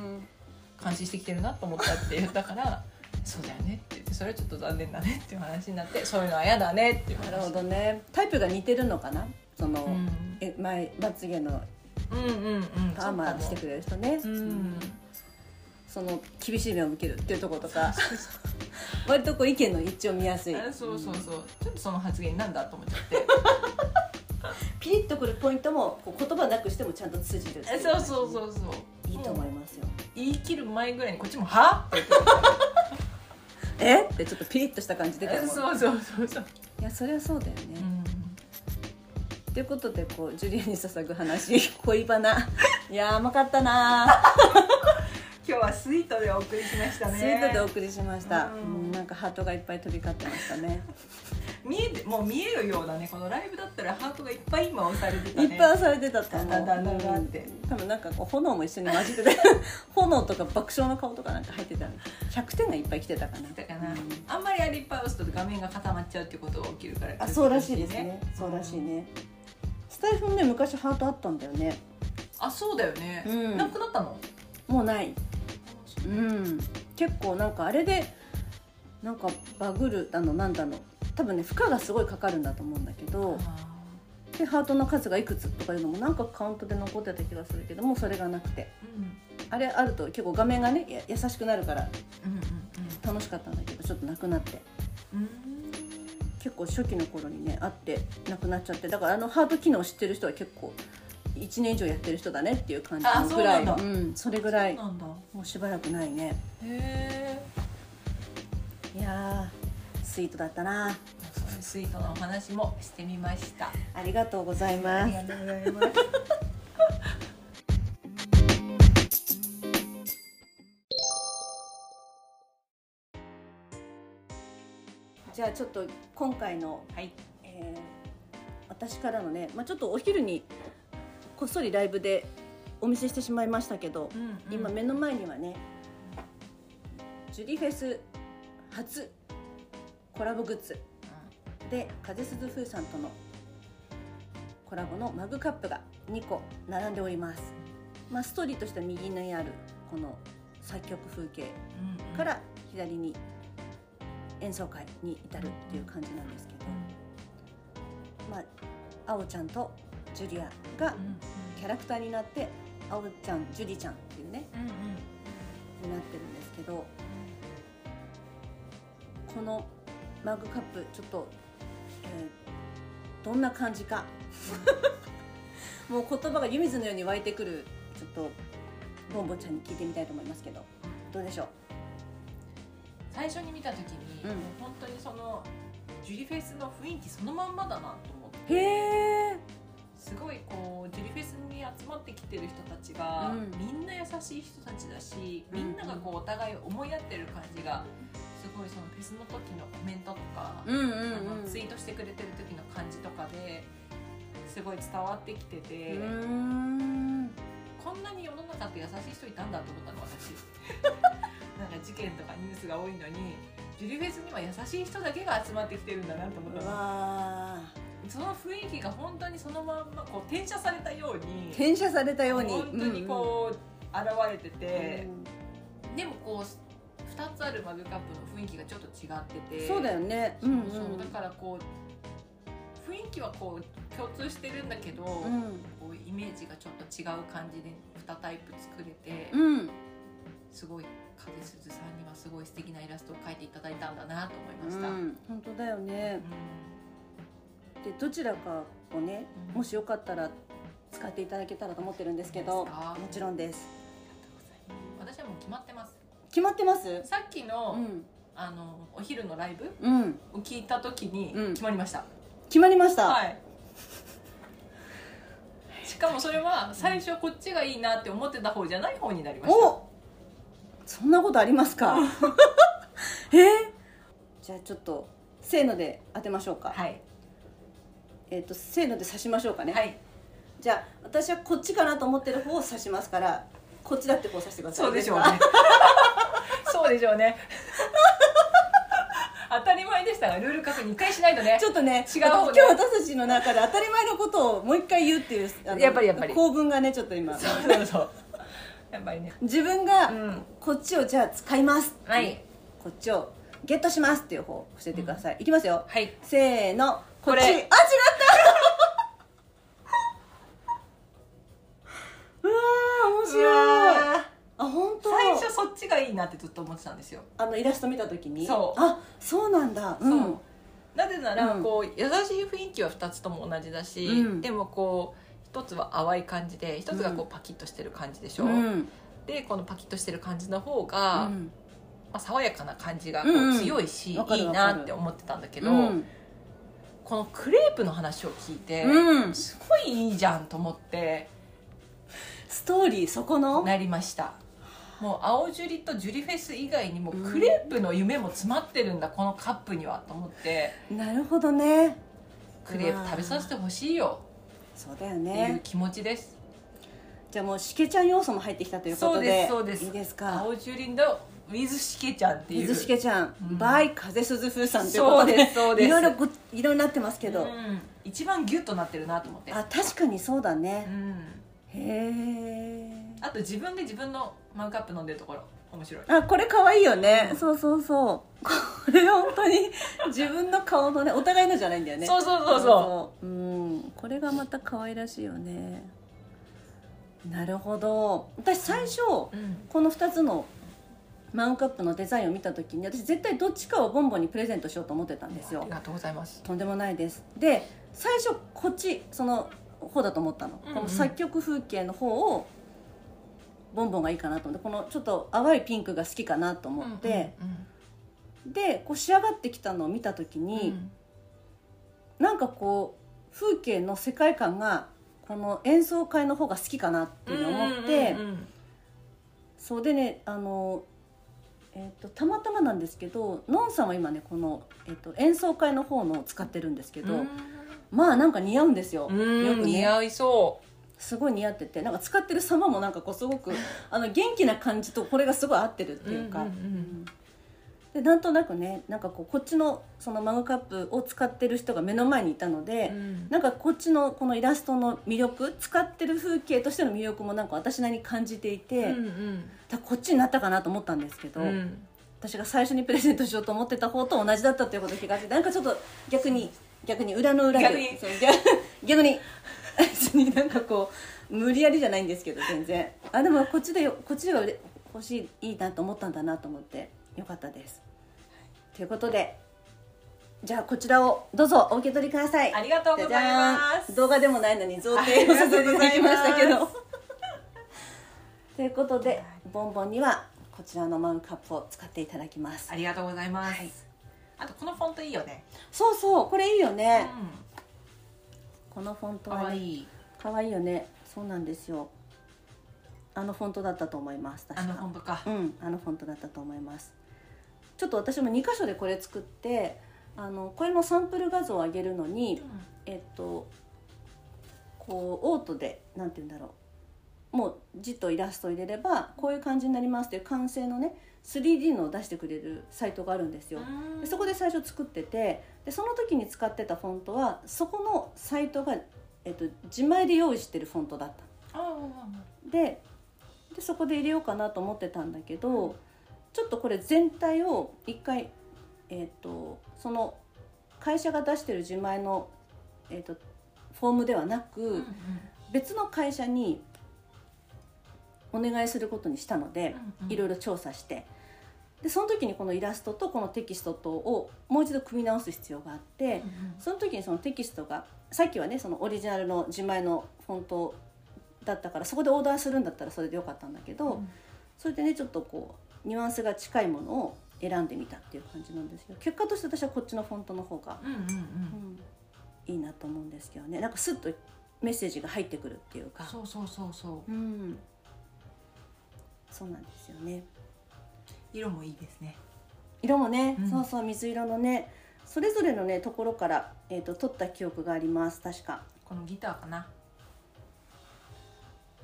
監視してきてるなと思ったって言ったからそうだよねって言ってそれはちょっと残念だねっていう話になってそういうのは嫌だねっていう話。なるほどね。タイプが似てるのかな？その、うん。え前まつげのうんうんうんパーマしてくれる人ね、うん。その厳しい目を向けるっていうところとか。割とこう意見の一致を見やすい。あそうそうそう。ちょっとその発言なんだと思っちゃって。ピリッとくるポイントもこう言葉なくしてもちゃんと通じるそうそうそうそう。いいと思いますよ、言い切る前ぐらいにこっちも「は?」って言ってえ？ってちょっとピリッとした感じ出てるもんそうそうそうそう、いやそれはそうだよね、うん。ということでこうジュリアに捧ぐ話。恋バナ。いやー甘かったな今日はスイートでお送りしましたね。スイートでお送りしました、うん。うんなんかハートがいっぱい飛び交ってましたね。見えてもう見えるようなねこのライブだったらハートがいっぱい今押されてたね。いっぱい押されてたと思う。だだだだだって。うん。多分なんかこう炎も一緒に混じってて。炎とか爆笑の顔とかなんか入ってた100点がいっぱい来てたかな。だかな、うん。あんまりあれいっぱい押すと画面が固まっちゃうっていうことが起きるからあそうらしいですね。そうらしいね。スタイフもね昔ハートあったんだよね。あそうだよね、うん。なくなったの？もうない。うん。結構なんかあれでなんかバグるあのなんだの。多分ね負荷がすごいかかるんだと思うんだけどでハートの数がいくつとかいうのもなんかカウントで残ってた気がするけどもうそれがなくて。うん。あれあると結構画面がねや優しくなるからうん楽しかったんだけどちょっとなくなって。結構初期の頃にねあってなくなっちゃって。だからあのハート機能知ってる人は結構1年以上やってる人だねっていう感じあのぐらいそうなんそれぐらい。なんだ。もうしばらくないね。へえいやースイートだったな。スイートなお話もしてみました。ありがとうございます。がとうございます。じゃあちょっと今回の、はい。えー私からのね、まあ、ちょっとお昼にこっそりライブでお見せしてしまいましたけど、今目の前にはねジュリフェス初コラボグッズ。で風鈴風さんとのコラボのマグカップが2個並んでおります、まあ、ストーリーとしては右にあるこの作曲風景から左に演奏会に至るっていう感じなんですけど、まあ、あおちゃんとジュリアがキャラクターになってあおちゃんジュリちゃんっていうねになってるんですけどこのマグカップちょっと、えーどんな感じか。もう言葉が湯水のように湧いてくるちょっとボンボちゃんに聞いてみたいと思いますけどどうでしょう？最初に見た時に、うん。もう本当にそのジュリフェスの雰囲気そのまんまだなと思って。へえすごいこうジュリフェスに集まってきてる人たちが、うん。みんな優しい人たちだしうん。みんながこうお互いを思い合ってる感じがすごいそのフェスの時のコメントとか、うんうんあうん。のツイートしてくれてる時の感じとかですごい伝わってきてて、うーん。こんなに世の中って優しい人いたんだと思ったの私。なんか事件とかニュースが多いのにジュリフェスには優しい人だけが集まってきてるんだなと思っうたの。わその雰囲気が本当にそのまんまこう転写されたようにー転写されたように。本当にこう、現れてうん。てう、ん。でもこう2つあるマグカップの雰囲気がちょっと違っててそうだよね。そうそうだからこう雰囲気はこう共通してるんだけど、うん。こうイメージがちょっと違う感じで2タイプ作れて、うん。すごい風鈴さんにはすごい素敵なイラストを描いていただいたんだなと思いまうした。うん。ん本当だよねでどちらかをねうん。もしよかったら使っていただけたらと思ってるんですけどもちろんです。私はもう決まってます。決まってます？さっきの,、うん。あのお昼のライブうん。を聞いた時にうん。決まりました、決まりました、はい。しかもそれは最初こっちがいいなって思ってた方じゃない方になりました。おそんなことありますか？え？ーじゃあちょっとせーので当てましょうか、はいえっ、とせーので刺しましょうかね、はい。じゃあ私はこっちかなと思ってる方を刺しますからこっちだってこう刺してくださいそうでしょうね。そうでしょうね。当たり前でしたがルール確認一回しないとね。ちょっとね違う方ね。今日私たちの中で当たり前のことをもう一回言うっていうやっぱりやっぱり。構文がねちょっと今。そうそうそう。やっぱりね。自分がうん。こっちをじゃあ使います、はい。こっちをゲットしますっていう方を教えてください、いきますよ。はい。せーのこっち。あ違った。うわー面白い。あ本当。最初そっちがいいなってずっと思ってたんですよ、あのイラスト見た時に。そう。あそうなんだ。うん。そう。なぜならうん。こう優しい雰囲気は2つとも同じだし、うん。でもこう一つは淡い感じで一つがこうパキッとしてる感じでしょ、うん。でこのパキッとしてる感じの方が、うん。まあ、爽やかな感じがこううんうん。強いし、わかるいいわかる。なって思ってたんだけど、うんこのクレープの話を聞いて、うん。すごいいいじゃんと思ってストーリーそこの？なりました。もう青ジュリとジュリフェス以外にもクレープの夢も詰まってるんだこのカップにはと思って。なるほどね。クレープ食べさせてほしいよ。そうだよっていうね気持ちです、じゃあもうしけちゃん要素も入ってきたということで。そうですそうです。いいですか？青ジュリのウィズシケちゃんっていう。水しけちゃん、うん。バイ風鈴風さんということで。そうですそうです。いろいろごいろいろなってますけど、うん。一番ギュッとなってるなと思って。あ確かにそうだうね、ん。へえあと自分で自分のマグカップ飲んでるところ面白い。あこれ可愛いよね、うん。そうそうそう。これ本当に 自分の顔のねお互いのじゃないんだよね。そうそうそうそう。うん。これがまた可愛らしいよね。なるほど。私最初、うん。この2つのマウンカップのデザインを見た時に私絶対どっちかをボンボンにプレゼントしようと思ってたんですよ。ありがとうございます。とんでもないです。で最初こっちその方だと思ったの、うんうん。この作曲風景の方をボンボンがいいかなと思ってこのちょっと淡いピンクが好きかなと思って、でこう仕上がってきたのを見た時うんうん。に、なんかこう風景の世界観がこの演奏会の方が好きかなっていうふうに思って、うんうんうん。そうでねあの、えー、とたまたまなんですけどのんさんは今ねこの、えー、と演奏会の方のを使ってるんですけど、まあなんか似合うんですよ、うんよくね。似合いそすごい似合っててなんか使ってる様もなんかこうすごくあの元気な感じとこれがすごい合ってるってういうか、んんんでなんとなくねなんかこうこっちのそのマグカップを使ってる人が目の前にいたので、うん。なんかこっちのこのイラストの魅力使ってる風景としての魅力もなんか私なりに感じていて、うんうん。だこっちになったかなと思ったんですけど、うん。私が最初にプレゼントしようと思ってた方と同じだったということを気が付いてなんかちょっと逆に逆に裏の裏で逆に。逆 逆になんかこう無理やりじゃないんですけど全然。あでもこっちでよこっちがうれ欲しいいいなと思ったんだなと思ってよかったですということでじゃあこちらをどうぞお受け取りください。ありがとうございます。動画でもないのに贈呈をさせていただきましたけど。ということでボンボンにはこちらのマグカップを使っていただきます。ありがとうございます、はい。あとこのフォントいいよね。そうそうこれいいよね、うこのフォントはねわいい。かわいいよね。そうなんですよ。あのフォントだったと思いますあのフォントか。うんあのフォントだったと思いますちょっと私も2箇所でこれ作ってあのこれのサンプル画像を上げるのにえっとこうオートでなんて言うんだろう。もう字とイラストを入れればこういう感じになりますっていう完成のね 3D のを出してくれるサイトがあるんですよ、うん。でそこで最初作っててでその時に使ってたフォントはそこのサイトが、えっと、自前で用意してるフォントだった。あででそこで入れようかなと思ってたんだけどちょっとこれ全体を一回、えっとその会社が出してる自前の、えっとフォームではなく、うんうん。別の会社にお願いすることにしたので、うんうん。いろいろ調査して。でその時にこのイラストとこのテキストとをもう一度組み直す必要があって、その時にそのテキストがさっきはねそのオリジナルの自前のフォントだったからそこでオーダーするんだったらそれでよかったんだけど、うん。それでねちょっとこうニュアンスが近いものを選んでみたっていう感じなんですよ。結果として私はこっちのフォントの方が、うんうんうん。うんいいなと思うんですけどね。なんかスッとメッセージが入ってくるっていうか。そうそうそうそう。うん。そうなんですよね。色もいいですね。色もね、うん。そうそう水色のねそれぞれのねところから、えー、と撮った記憶があります。確か。このギターかな。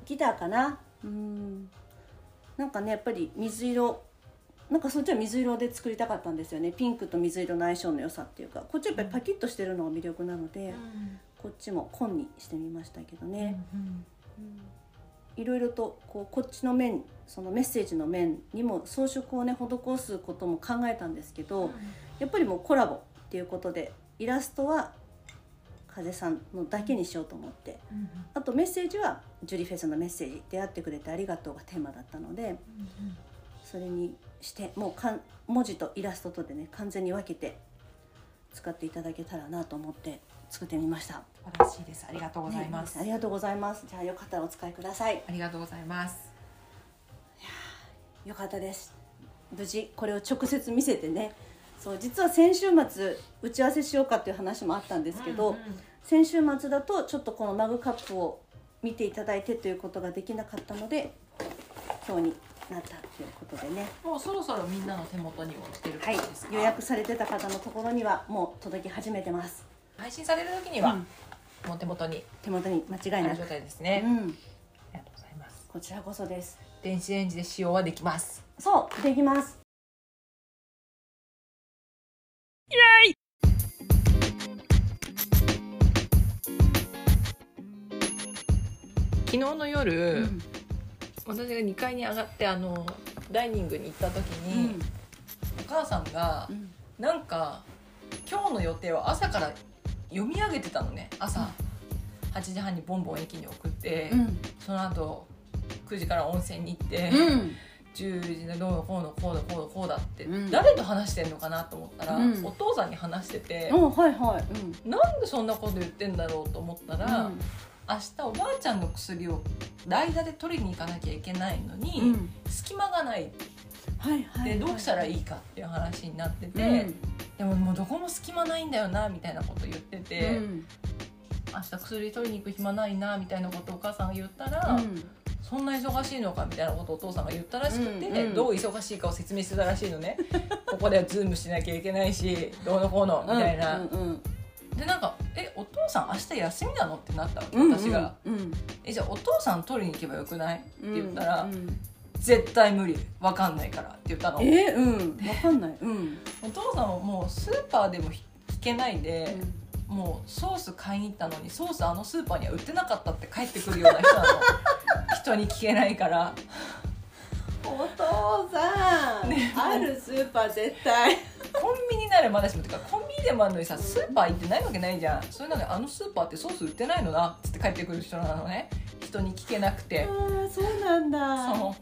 ギターかな？うんなんかねやっぱり水色なんかそっちは水色で作りたかったんですよね。ピンクと水色の相性の良さっていうか。こっちはやっぱりパキッとしてるのが魅力なので、こっちも紺にしてみましたけどね、うんいろいろとこうこっちの面そのメッセージの面にも装飾をね施すことも考えたんですけど、やっぱりもうコラボっていうことでイラストは風さんのだけにしようと思って。うんうん。あとメッセージはジュリフェスのメッセージ出会ってくれてありがとうがテーマだったのでそれにしてもうかん文字とイラストとでね完全に分けて使っていただけたらなと思って作ってみました。素晴らしいです。ありがとうございます、ねありがとうございます。じゃあよかったらお使いください。ありがとうございます。よかったです。無事これを直接見せてねそう実は先週末打ち合わせしようかっていう話もあったんですけど、うんうん先週末だとちょっとこのマグカップを見ていただいてということができなかったので今日になったということでね。もうそろそろみんなの手元にも来てるはい感じですか、予約されてた方のところにはもう届き始めてます。配信される時には、うん。もう手元に。手元に間違いなく。ある状態ですね、あうん。りがとうございます。こちらこそです。電子レンジで使用はできます。そうできます昨日の夜、うん。私が2階に上がってあのダイニングに行った時に、お母さんがうん。なんか今日の予定を朝から読み上げてたのね。朝8時半にボンボン駅に送って、うん。その後9時から温泉に行って、うん10時でどうのこうのこうだこうだこうだって、うん。誰と話してんのかなと思ったら、うん。お父さんに話してて、うんはいはいうん。なんでそんなこと言ってんだろうと思ったら、明日おばあちゃんの薬を代打で取りに行かなきゃいけないのに、うん。隙間がないはいはいでどうしたらいいかっていう話になってて、うん。でももうどこも隙間ないんだよなみたいなこと言ってて、うん。明日薬取りに行く暇ないなみたいなことをお母さんが言ったら、うんそんな忙しいのかみたいなことをお父さんが言ったらしくて、うんうんどう忙しいかを説明してたらしいのね ここではズームしなきゃいけないしどうのこうのみたいな、うん。うんでなんか「えお父さん明日休みなの?」ってなったわけうん私が。うん「えじゃあお父さん取りに行けばよくない?」って言ったら「うんうん絶対無理わかんないから」って言ったの。えうん。わかんない。うん。お父さんはもうスーパーでも引けないで、もうソース買いに行ったのにソースあのスーパーには売ってなかったって帰ってくるような人なの人に聞けないから。お父さん、あるスーパー絶対。コンビニならまだしもてかコンビニでもあるのにさスーパー行ってないわけないじゃん。それなのにあのスーパーってソース売ってないのな。っつって帰ってくる人なのね。人に聞けなくて。ああそうなんだ。その、ね、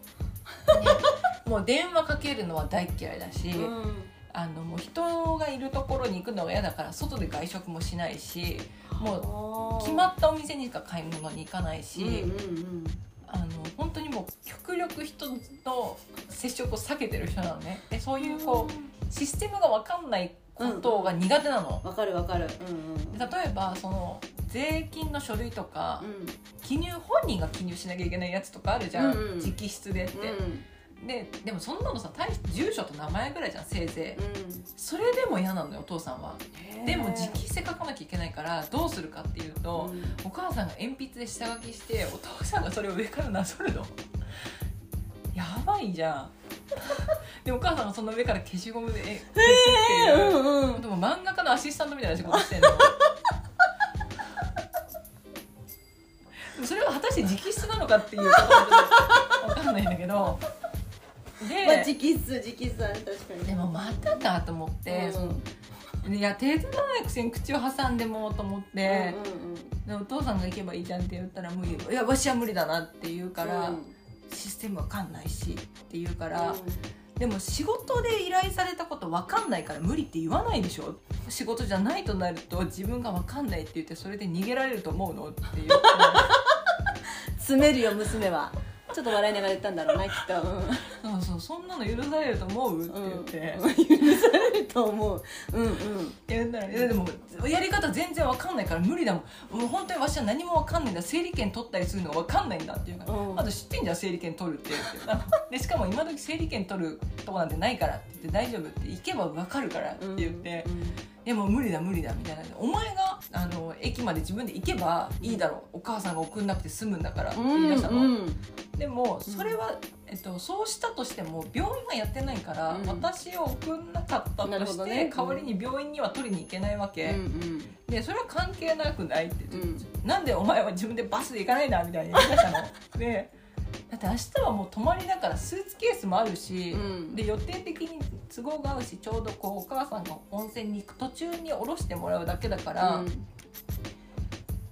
もう電話かけるのは大っ嫌いだし、うん。あのもう人がいるところに行くのが嫌だから外で外食もしないしもう決まったお店にしか買い物に行かないし、うんうんあの本当にもう極力人と接触を避けてる人なのね。でそういうこうシステムが分かんないことが苦手なの、わかるわかる。うんうん。で例えばその税金の書類とかう記入本人が記入しなきゃいけないやつとかあるじゃん、うんうん。直筆でって、んででもそんなのさ大して住所と名前ぐらいじゃんせいぜい。うん。それでも嫌なのよお父さんは。でも直筆で書かなきゃいけないからどうするかっていうと、うん。お母さんが鉛筆で下書きしてお父さんがそれを上からなぞるの。やばいじゃん。でお母さんがその上から消しゴムでえ消すっていう、うんうん。でも漫画家のアシスタントみたいな仕事してんの。それは果たして直筆なのかっていうところで分かんないんだけど。で、まあ直筆直筆はね確かに。でもまたかと思って、いや手伝わないくせに口を挟んでもと思って、でお父さんが行けばいいじゃんって言ったら無理。いやわしは無理だなって言うから、システムわかんないしって言うから、でも仕事で依頼されたことわかんないから無理って言わないでしょ。仕事じゃないとなると自分がわかんないって言ってそれで逃げられると思うのって言って詰めるよ娘はちょっと笑いながら言ったんだろうなきっと、そうそうそんなの許されると思うって言って、うん、許されると思う。うんうん。言ったらいやでもやり方全然わかんないから無理だもん。もう本当にわしは何もわかんないんだ。整理券取ったりするのがわかんないんだって言うから、うん。まず知ってんじゃん整理券取るって言って。あ でしかも今時整理券取るとこなんてないからって言って大丈夫って行けばわかるからって言って、いやもう無理だ無理だみたいなお前があの駅まで自分で行けばいいだろう。お母さんが送んなくて済むんだからってうん言い出したの、うんでもそれは、えっと、そうしたとしても病院がやってないから、うん。私を送んなかったとして、ね。代わりに病院には取りに行けないわけ、うんでそれは関係なくないって言って、うん。なんでお前は自分でバスで行かないんだみたいに言い出したの。でだって明日はもう泊まりだからスーツケースもあるし、うん。で予定的に都合が合うしちょうどこうお母さんが温泉に行く途中に降ろしてもらうだけだから、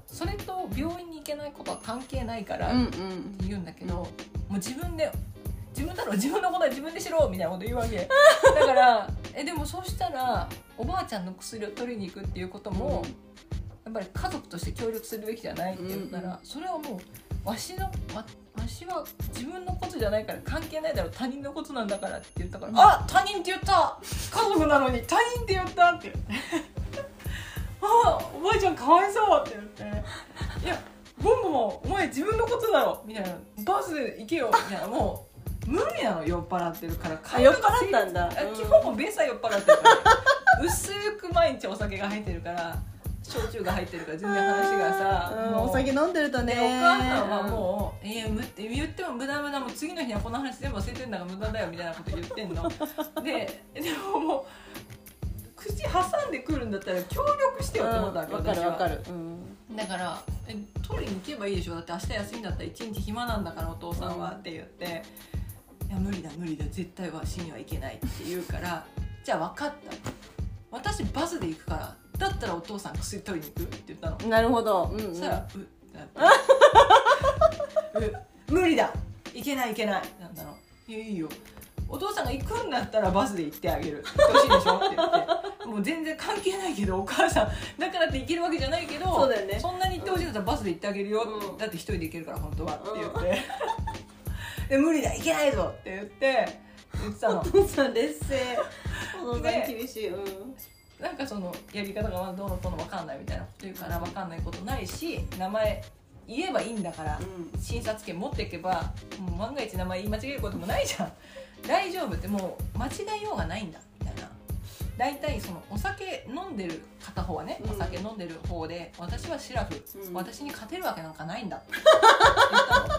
それと病院に行けないことは関係ないからうんってうん言うんだけど、もう自分で自分だろ自分のことは自分でしろみたいなこと言うわけ。だからえでもそうしたらおばあちゃんの薬を取りに行くっていうことも、やっぱり家族として協力するべきじゃないって言ったら、うんうん。それはもうわしのわわしは自分のことじゃないから関係ないだろ他人のことなんだからって言ったから、うん。あ他人って言った。家族なのに他人って言ったって。言ってあおばあちゃんかわいそうって言って。いやボンボもお前自分のことだろ。みたいな。バスで行けよ。みたいな。もう無理なの酔っ払ってるから。あ酔っ払ったんだ。あ基本もうベースは酔っ払ってるから。薄く毎日お酒が入ってるから焼酎が入ってるから全然話がさうんお酒飲んでるとね。でお母さんはもう「いやむって言っても無駄無駄もう次の日にはこの話全部忘れてんだから無駄だよ」みたいなこと言ってんの。ででももう口挟んでくるんだったら協力してよって思ったわけ、わかる私は。わかるうん。だからえ取りに行けばいいでしょ？だって明日休みだったら一日暇なんだからお父さんはって言って「いや無理だ無理だ絶対わしには行けない」って言うから「じゃあ分かった」私バスで行くからだったらお父さん薬取りに行くって言ったの。なるほど。うんうん。そしたら「うっ」ってなって。う無理だ。行けない行けない」なんだろう「いやいいよ。お父さんが行くんだったらバスで行ってあげる」「行ってほしいでしょ」って言って。もう全然関係ないけどお母さん。だからって行けるわけじゃないけどそうだよね。んなに行ってほほしいんだったらバスで行ってあげるよ、うん。だって一人で行けるから本当は。って言って、で無理だ行けないぞって言って言ってたの。お父さん劣勢。お父さんで厳しい。うんなんかそのやり方がどうのこうの分かんないみたいなこと言うから分かんないことないし名前言えばいいんだから、うん。診察券持っていけばもう万が一名前言い間違えることもないじゃん。大丈夫ってもう間違えようがないんだ大体そのお酒飲んでる片方はね、うん。お酒飲んでる方で私はシラフ、うん。私に勝てるわけなんかないんだ。っ て言ったの。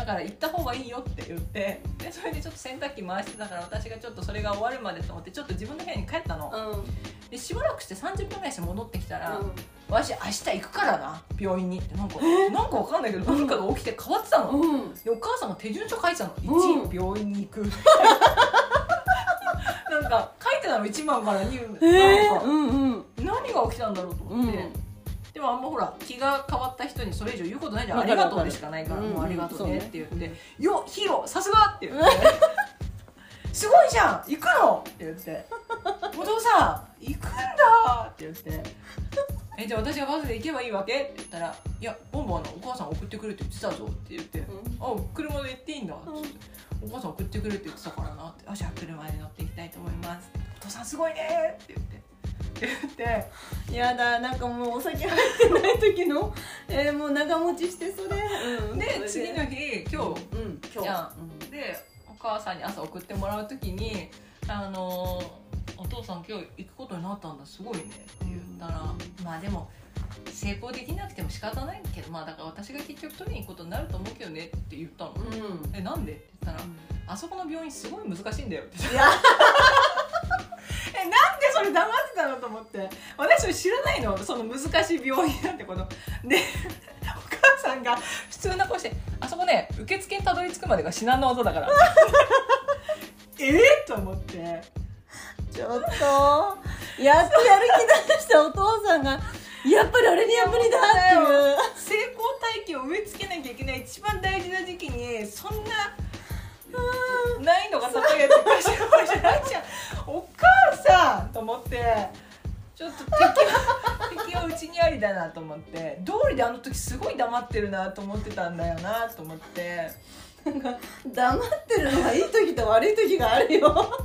だから行った方がいいよって言ってでそれでちょっと洗濯機回してたから私がちょっとそれが終わるまでと思ってちょっと自分の部屋に帰ったの、うん。でしばらくして30分ぐらいして戻ってきたら、うん。私明日行くからな病院にって。なんかなんかわかんないけど何かが起きて変わってたの、うん。でお母さんが手順書書いてたの。うん。1病院に行く なんか書いてたの1番から2番、えー、うんうん。何が起きたんだろうと思って、うん。でもあんまほら気が変わった人にそれ以上言うことないじゃん。ありがとうでしかないから、うんもうありがとうねうんって言って「そうねよヒーローさすが!」って言って「すごいじゃん行くの!」って言って「お父さん行くんだ!」って言って「えじゃあ私がバスで行けばいいわけ?」って言ったら「いやボンボンのお母さん送ってくるって言ってたぞ」って言って「あ車で行っていいんだ」って言ってお母さん送ってくるって言ってたからな」って「あじゃあ車で乗っていきたいと思います」お父さんすごいね!」って言って。言って。やだなんかもうお酒入ってない時のえー、もう長持ちしてそれ、うん、で次の日今日。うん今日。じゃん。でお母さんに朝送ってもらう時に「あのーお父さん今日行くことになったんだすごいね」って言ったら「まあでも成功できなくても仕方ないけどまあだから私が結局取りに行くことになると思うけどね」って言ったの。うん、うん「えなんで?」って言ったら「あそこの病院すごい難しいんだよ」って。言っていや。えなんでそれ黙ってたのと思って。私それ知らないの。その難しい病院なんてこと。でお母さんが普通な顔してあそこね受付にたどり着くまでが至難の技だから。え？っと思ってちょっとやっとやる気出したお父さんがやっぱり俺には無理だっていう。成功体験を植え付けなきゃいけない一番大事な時期にそんな難易度が高いやつ会社じゃないじゃんお母さんと思ってちょっと敵は敵はうちにありだなと思って道理であの時すごい黙ってるなと思ってたんだよなと思ってなんか黙ってるのはいい時と悪い時があるよ。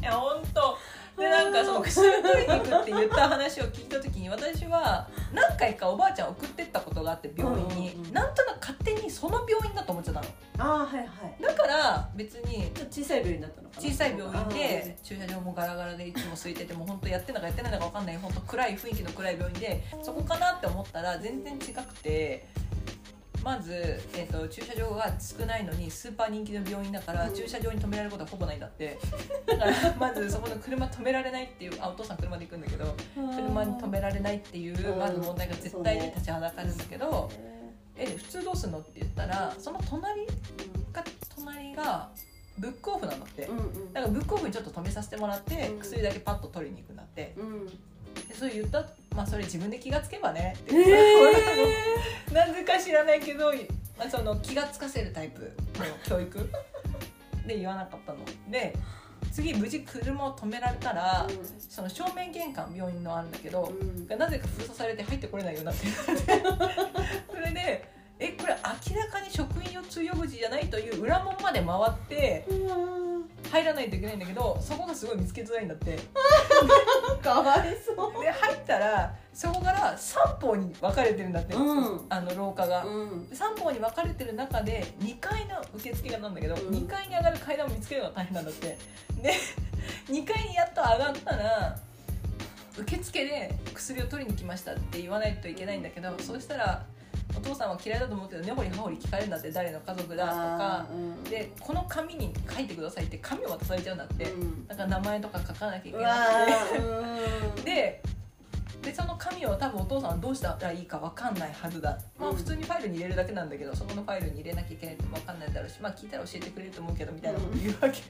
いや本当。でなんかその薬を取りに行くって言った話を聞いた時に私は何回かおばあちゃんを送ってったことがあって病院に、うんうんうん。なんとなく勝手にその病院だと思っちゃったの。ああはいはい。だから別に小さい病院だったのかな。小さい病院で駐車場もガラガラでいつも空いててもう本当やってんのかやってないのか分かんない。本当暗い雰囲気の暗い病院でそこかなって思ったら全然違くてまず、えー、と駐車場が少ないのにスーパー人気の病院だから、うん。駐車場に止められることはほぼないんだって。だから まずそこの車止められないっていうあお父さん車で行くんだけど車に止められないっていううん。まず問題が絶対に立ちはだかるんだけど、え普通どうすんのって言ったらその隣が隣がブックオフなんだって。だからブックオフにちょっと止めさせてもらって、うん。薬だけパッと取りに行くんだってそれ言ったまあそれ自分で気がつけばね。って、え なぜか知らないけど、まあ、その気がつかせるタイプの教育。で言わなかったの。で次無事車を止められたら、その正面玄関病院のあるんだけど、うん。がなぜか封鎖されて入ってこれないようになって。る それでえこれ明らかに職員用通用口じゃないという裏門まで回ってうん入らないといけないんだけどそこがすごい見つけづらいんだって。かわいそう。で入ったらそこから3方に分かれてるんだって、うん。あの廊下が、うん。3方に分かれてる中で2階の受付がなんだけど、うん。2階に上がる階段を見つけるのが大変なんだって。で 2階にやっと上がったら受付で薬を取りに来ましたって言わないといけないんだけどそうしたらお父さんは嫌いだと思うけど根掘り葉掘り聞かれるんだって誰の家族だとか。うん。でこの紙に書いてくださいって紙を渡されちゃうんだって、うん。だから名前とか書かなきゃいけなくて。ででその紙を多分お父さんはどうしたらいいか分かんないはずだ、まあ、うん。普通にファイルに入れるだけなんだけどそこのファイルに入れなきゃいけないって分かんないだろうしまあ聞いたら教えてくれると思うけどみたいなこと言うわけ、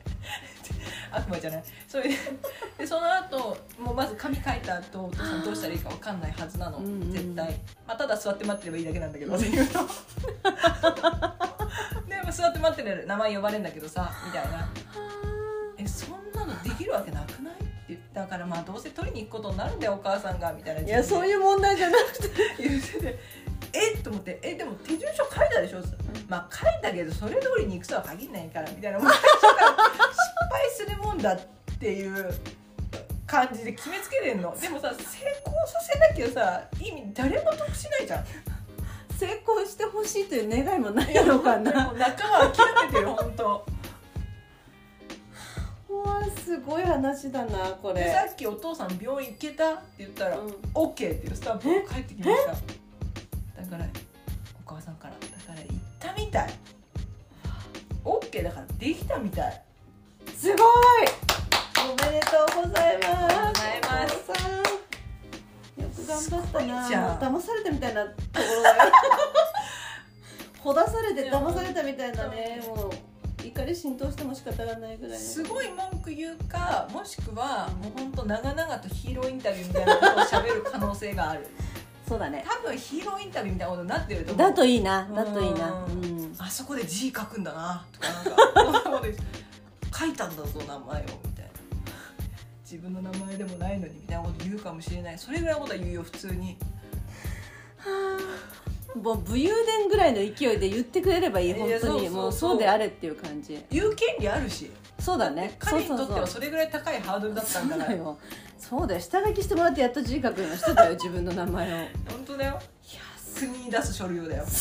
悪魔じゃない。それで でその後もうまず紙書いた後お父さんどうしたらいいか分かんないはずなの。絶対、まあ、ただ座って待ってればいいだけなんだけどっていうの でも座って待ってる名前呼ばれるんだけどさみたいな。えそんなのできるわけなくない？言ったからまあどうせ取りに行くことになるんだよお母さんがみたいな。いやそういう問題じゃなくて。言っててえっと思って「えでも手順書書いたでしょ?」まあ書いたけどそれ通りにいくとは限らないからみたいな。失敗するもんだっていう感じで決めつけてんの。でもさ成功させなきゃさ意味誰も得しないじゃん。成功してほしいという願いもないのかな。もう仲間諦めてる本当。うわすごい話だなこれ。でさっきお父さん病院行けたって言ったらうん「OK」っていうスタンプが返ってきました。だからお母さんからだから行ったみたい。OK だからできたみたい。すごい！おめでとうございます。ありがとうございますお父さん。よく頑張ったすごいなじゃん。もう騙されたみたいなところが ほだされて騙されたみたいなねもう怒り浸透しても仕方がないぐらいのすごい文句言うかもしくはもうほんと長々とヒーローインタビューみたいなことを喋る可能性がある。そうだね。多分ヒーローインタビューみたいなことになってると思う。だといいなだといいな。ううん。んあそこで字書くんだなとかなんか書いたんだぞ名前をみたいな。自分の名前でもないのにみたいなこと言うかもしれない。それぐらいのことは言うよ普通にもう武勇伝ぐらいの勢いで言ってくれればいいいや本当にもうそうであれっていう感じ。言う権利あるし。そうだね。彼にとってはそれぐらい高いハードルだったんだから。うそうだよ。そうだよ。下書きしてもらってやっと字書くような人だよ 自分の名前を。いや本当だよ。国に出す書類をだよ。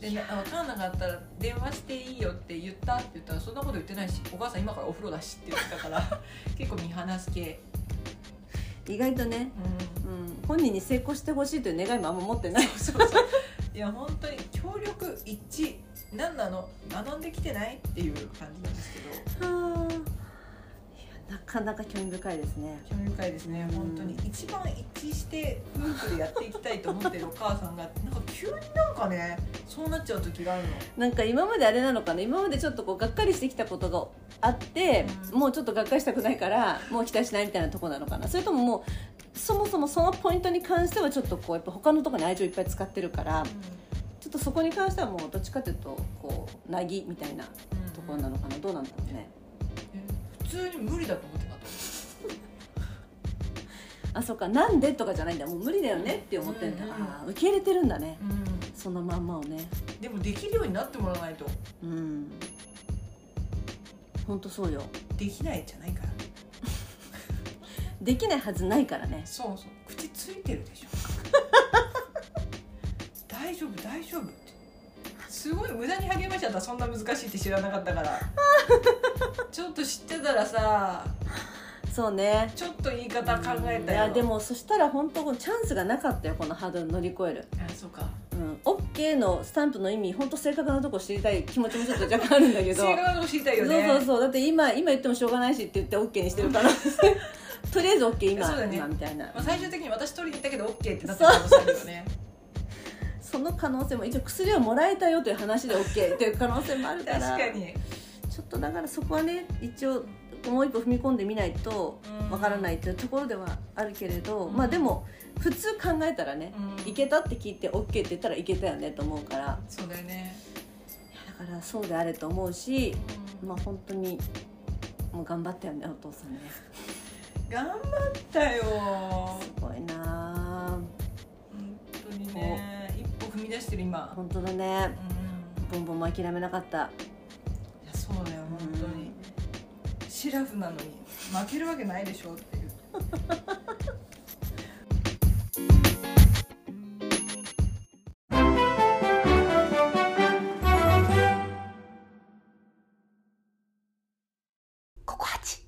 でな分かんなかったら「電話していいよ」って言ったって言ったらそんなこと言ってないしお母さん今からお風呂だしって言ってたから 結構見放す系。意外とね、ううん、本人に成功してほしいという願いもあんま持ってない。んそうそう。いや本当に協力一致。何なの学んできてないっていう感じなんですけど。はあ。なかなか興味深いですね。興味深いですね。うん本当に一番一致して夫婦でやっていきたいと思ってるお母さんがなんか急になんかねそうなっちゃう時があるの。なんか今まであれなのかな？今までちょっとこうがっかりしてきたことがあって、うん。もうちょっとがっかりしたくないからもう期待しないみたいなところなのかな？それとももうそもそもそのポイントに関してはちょっとこうやっぱ他のところに愛情いっぱい使ってるからちょっとそこに関してはもうどっちかというとこうなぎみたいなところなのかなどうなんだろうね。普通に無理だと思ってたと あそっかなんでとかじゃないんだ。もう無理だよねって思ってんだ、うんうんあー受け入れてるんだね。そのまんまをね。でもできるようになってもらわないと。うん。本当そうよ。できないじゃないからできないはずないからね。そうそう。口ついてるでしょ。大丈夫大丈夫って。すごい無駄に励ましちゃった。そんな難しいって知らなかったから。ちょっと知ってたらさそうね。ちょっと言い方考えたいよやでもそしたら本当チャンスがなかったよこのハードル乗り越える。あそうか。うん、OK のスタンプの意味本当正確なとこ知りたい気持ちもちょっと若干あるんだけど。正確なとこ知りたいよそうねそうそう。だって今今言ってもしょうがないしって言って OK にしてるからとりあえず OK 今そうだね。今みたいな。まあ、最終的に私取りに行ったけど OK ってなった可能性あるよね。その可能性も一応薬をもらえたよという話で OK っていう可能性もあるから確かに。ちょっとだからそこはね一応もう一歩踏み込んでみないとうん。わからないというところではあるけれど、うん。まあでも普通考えたらね、うん。いけたって聞いて OK って言ったらいけたよねと思うから。そうだよね、だからそうであれと思うしまあ本当にもう頑張ったよねお父さんね頑張ったよ。すごいな。あ本当にね。一歩踏み出してる今。本当だね。うんボンボンも諦めなかった。いやそうだよ本当に。シラフなのに負けるわけないでしょっていう